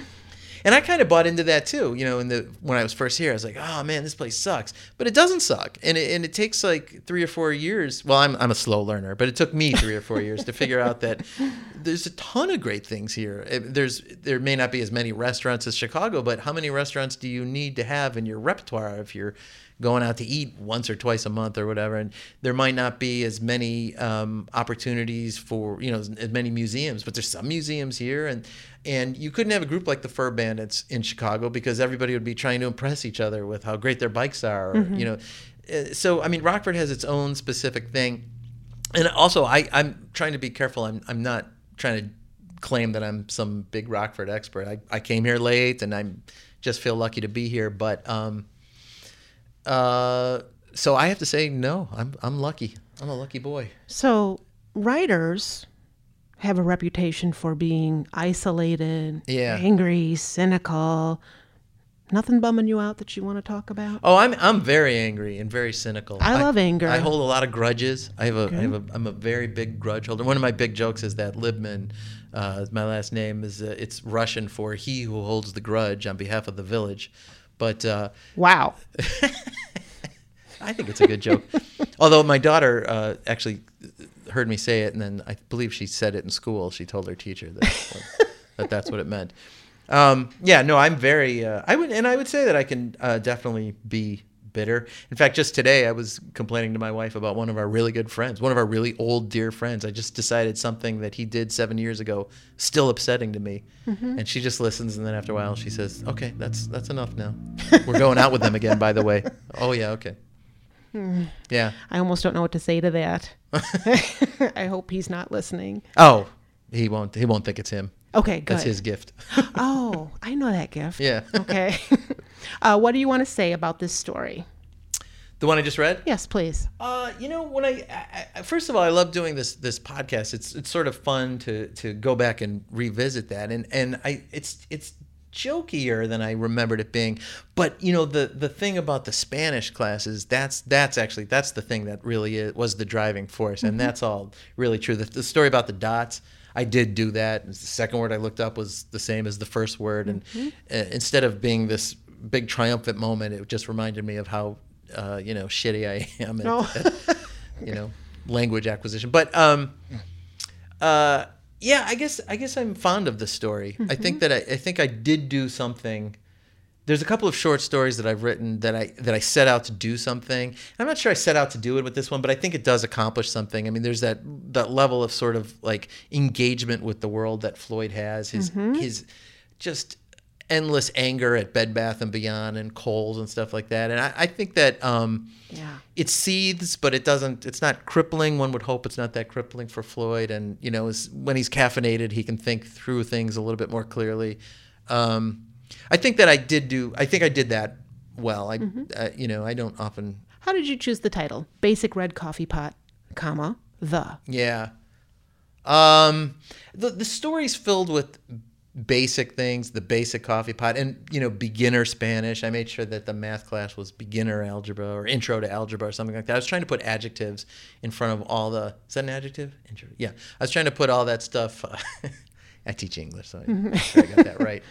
And I kind of bought into that too. You know, in the when I was first here, I was like, "Oh man, this place sucks," but it doesn't suck, and it, and it takes like three or four years. Well, I'm I'm a slow learner, but it took me three or four years to figure out that there's a ton of great things here. Eh, There's there may not be as many restaurants as Chicago, but how many restaurants do you need to have in your repertoire if you're going out to eat once or twice a month or whatever and there might not be as many um, opportunities for you know as, as many museums but there's some museums here and and you couldn't have a group like the fur bandits in chicago because everybody would be trying to impress each other with how great their bikes are or, you know Uh, so i mean rockford has its own specific thing and also I, i'm trying to be careful i'm, I'm not trying to claim that i'm some big rockford expert I, I came here late and i just feel lucky to be here but um, uh, so I have to say no. I'm I'm lucky. I'm a lucky boy. So, writers have a reputation for being isolated, Yeah. angry, cynical. Nothing bumming you out that you want to talk about? Oh, I'm I'm very angry and very cynical. I love anger. I hold a lot of grudges. I have a, I have a I'm a very big grudge holder. One of my big jokes is that Libman, uh, my last name is uh, it's Russian for he who holds the grudge on behalf of the village, but. Uh, Wow. I think it's a good joke. Although my daughter uh, actually heard me say it, and then I believe she said it in school. She told her teacher that, that that's what it meant. Um, yeah, no, I'm very. Uh, I would, and I would say that I can uh, definitely be bitter. In fact, just today I was complaining to my wife about one of our really good friends, one of our really old dear friends. I just decided something that he did seven years ago, still upsetting to me, and she just listens, and then after a while she says, "Okay, that's that's enough now. We're going out with them again, by the way." Oh yeah, okay. Yeah. I almost don't know what to say to that. I hope he's not listening. Oh, he won't. He won't think it's him. Okay, good. That's his gift. Oh, I know that gift. yeah. Okay. uh, what do you want to say about this story? The one I just read. Yes, please. Uh, you know, when I, I, I first of all, I love doing this this podcast. It's it's sort of fun to to go back and revisit that, and and I it's it's jokier than I remembered it being. But you know, the the thing about the Spanish classes, that's that's actually that's the thing that really is, was the driving force, and that's all really true. The, the story about the dots. I did do that. The second word I looked up was the same as the first word, and uh, instead of being this big triumphant moment, it just reminded me of how uh, you know shitty I am at, Oh. at, you know language acquisition. But um, uh, yeah, I guess I guess I'm fond of the story. I think mm-hmm. that I, I think I did do something. There's a couple of short stories that I've written that I that I set out to do something. I'm not sure I set out to do it with this one, but I think it does accomplish something. I mean, there's that that level of sort of like engagement with the world that Floyd has. His mm-hmm. his just endless anger at Bed Bath and Beyond and Kohl's and stuff like that. And I, I think that um, Yeah. it seethes, but it doesn't. It's not crippling. One would hope it's not that crippling for Floyd. And you know, is when he's caffeinated, he can think through things a little bit more clearly. Um, I think that I did do. I think I did that well. I, uh, you know, I don't often. How did you choose the title? Basic red coffee pot, comma, the. Yeah. Um, the the story's filled with basic things, the basic coffee pot, and you know, beginner Spanish. I made sure that the math class was beginner algebra or intro to algebra or something like that. I was trying to put adjectives in front of all the. Is that an adjective? Intro. Yeah, I was trying to put all that stuff. I teach English, so I, sure I got that right.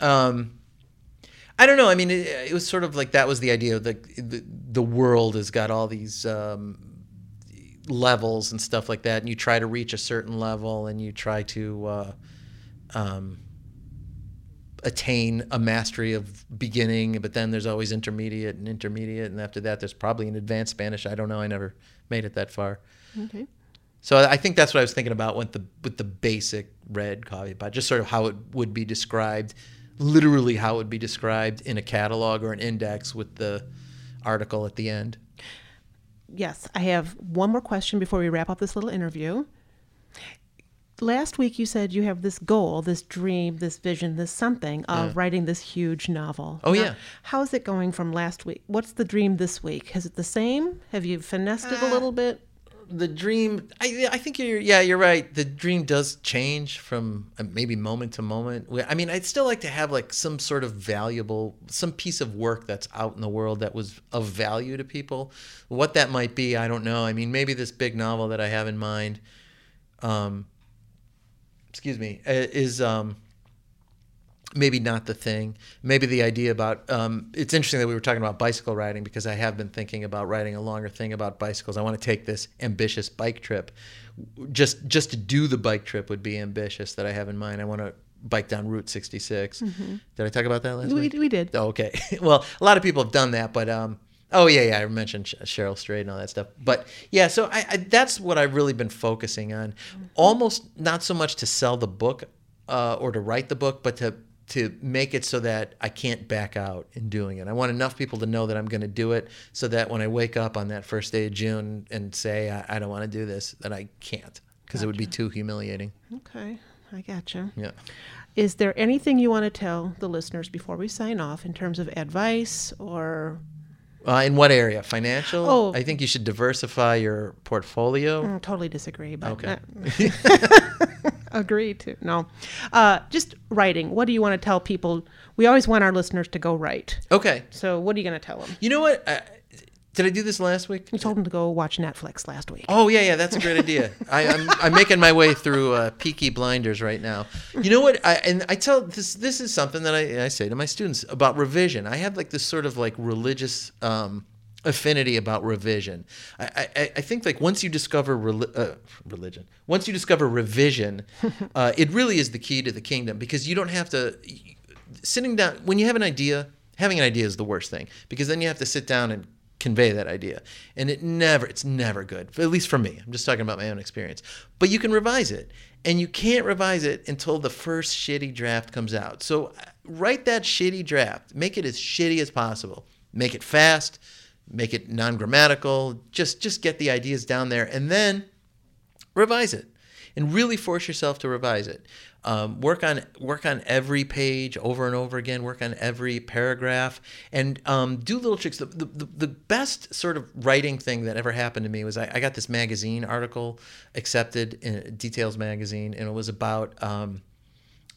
Um, I don't know. I mean, it, it was sort of like that was the idea of the the, the world has got all these um, levels and stuff like that, and you try to reach a certain level, and you try to, uh, um, attain a mastery of beginning, but then there's always intermediate and intermediate, and after that, there's probably an advanced Spanish. I don't know. I never made it that far. Okay. So I think that's what I was thinking about with the with the basic red coffee pot, just sort of how it would be described, literally how it would be described in a catalog or an index with the article at the end. Yes, I have one more question before we wrap up this little interview. Last week you said you have this goal, this dream, this vision, this something of writing this huge novel. Oh, yeah. How's it going from last week? What's the dream this week? Is it the same? Have you finessed it a little bit? the dream I, I think you're yeah you're right the dream does change from uh, maybe moment to moment i mean i'd still like to have like some sort of valuable some piece of work that's out in the world that was of value to people what that might be i don't know i mean maybe this big novel that i have in mind um excuse me is um maybe not the thing. Maybe the idea about um, it's interesting that we were talking about bicycle riding because I have been thinking about writing a longer thing about bicycles. I want to take this ambitious bike trip. Just just to do the bike trip would be ambitious that I have in mind. I want to bike down Route 66. Did I talk about that last We, week? we did. Oh, okay. well, a lot of people have done that, but um, oh yeah, yeah, I mentioned Cheryl Strayed and all that stuff. But yeah, so I, I that's what I've really been focusing on. Almost not so much to sell the book uh, or to write the book, but to to make it so that I can't back out in doing it. I want enough people to know that I'm going to do it, so that when I wake up on that first day of June and say I, I don't want to do this, that I can't because it would be too humiliating. Okay, I gotcha. Yeah. Is there anything you want to tell the listeners before we sign off in terms of advice or Uh, in what area? Financial? Oh. I think you should diversify your portfolio. Mm, totally disagree, but Okay. agree to no. Uh, just writing. What do you want to tell people? We always want our listeners to go write. Okay. So what are you going to tell them? You know what? Did I do this last week? You told him to go watch Netflix last week. Oh yeah, yeah, that's a great idea. I, I'm I'm making my way through uh, Peaky Blinders right now. You know what? I, and I tell this this is something that I, I say to my students about revision. I have like this sort of like religious um, affinity about revision. I, I, I think like once you discover reli- uh, religion, once you discover revision, uh, it really is the key to the kingdom because you don't have to sitting down when you have an idea. Having an idea is the worst thing because then you have to sit down and convey that idea. And it never it's never good at least for me. I'm just talking about my own experience. But you can revise it. And you can't revise it until the first shitty draft comes out. So uh, write that shitty draft. Make it as shitty as possible. Make it fast. Make it non-grammatical. Just just get the ideas down there. And then revise it and really force yourself to revise it um, work on work on every page over and over again work on every paragraph and um, do little tricks the, the, the- best sort of writing thing that ever happened to me was I, I got this magazine article accepted in Details magazine and it was about um,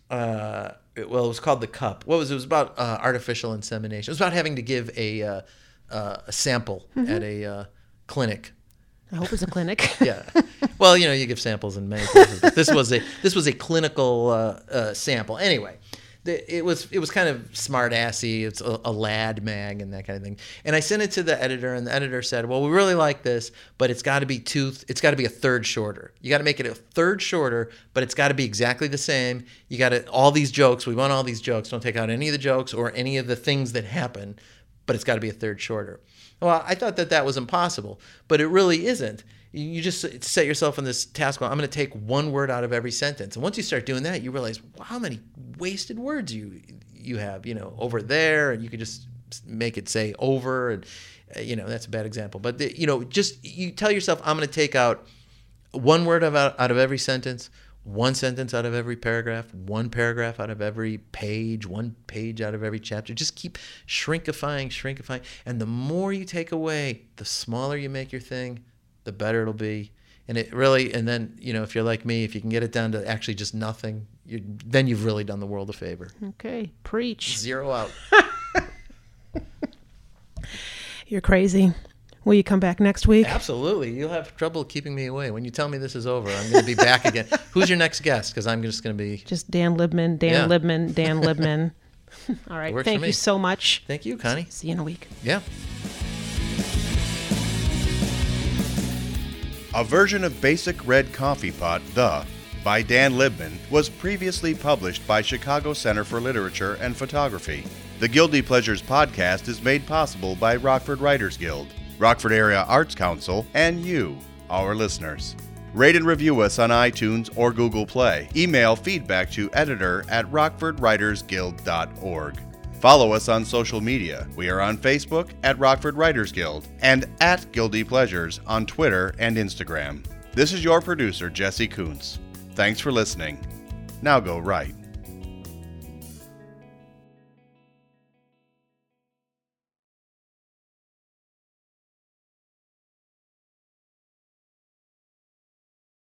uh, it- well, it was called the cup. What was it? It was about uh, artificial insemination. It was about having to give a uh, uh, a sample at a uh, clinic. I hope it's a clinic. Yeah. well, you know, you give samples in many places. But this was a this was a clinical uh, uh, sample. Anyway, the, it was it was kind of smart assy. It's a, a lad mag and that kind of thing. And I sent it to the editor, and the editor said, "Well, we really like this, but it's got to be two. It's got to be a third shorter. You got to make it a third shorter, but it's got to be exactly the same. You got to all these jokes. We want all these jokes. Don't take out any of the jokes or any of the things that happen, but it's got to be a third shorter." Well, I thought that that was impossible, but it really isn't. You just set yourself on this task. Well, I'm going to take one word out of every sentence, and once you start doing that, you realize wow, how many wasted words you you have. You know, over there, and you can just make it say over, and uh, you know that's a bad example. But the, you know, just you tell yourself, I'm going to take out one word out of every sentence, one sentence out of every paragraph, one paragraph out of every page, one page out of every chapter. Just keep shrinkifying, shrinkifying. And the more you take away, the smaller you make your thing, the better it'll be. And it really, and then, you know, if you're like me, if you can get it down to actually just nothing, you, then you've really done the world a favor. okay, preach. Zero out. You're crazy. Will you come back next week? Absolutely. You'll have trouble keeping me away. When you tell me this is over, I'm going to be back again. Who's your next guest? Because I'm just going to be. Just Dan Libman, Dan Yeah. Libman, Dan Libman. All right. Thank you so much. Thank you, Connie. See you in a week. Yeah. A version of Basic Red Coffee Pot, the by Dan Libman was previously published by Chicago Center for Literature and Photography. The Guilty Pleasures podcast is made possible by Rockford Writers Guild, Rockford Area Arts Council, and you, our listeners. Rate and review us on iTunes or Google Play. Email feedback to editor at rockfordwritersguild.org. Follow us on social media. We are on Facebook at Rockford Writers Guild and at Guilty Pleasures on Twitter and Instagram. This is your producer, Jesse Kuntz. Thanks for listening. Now go write.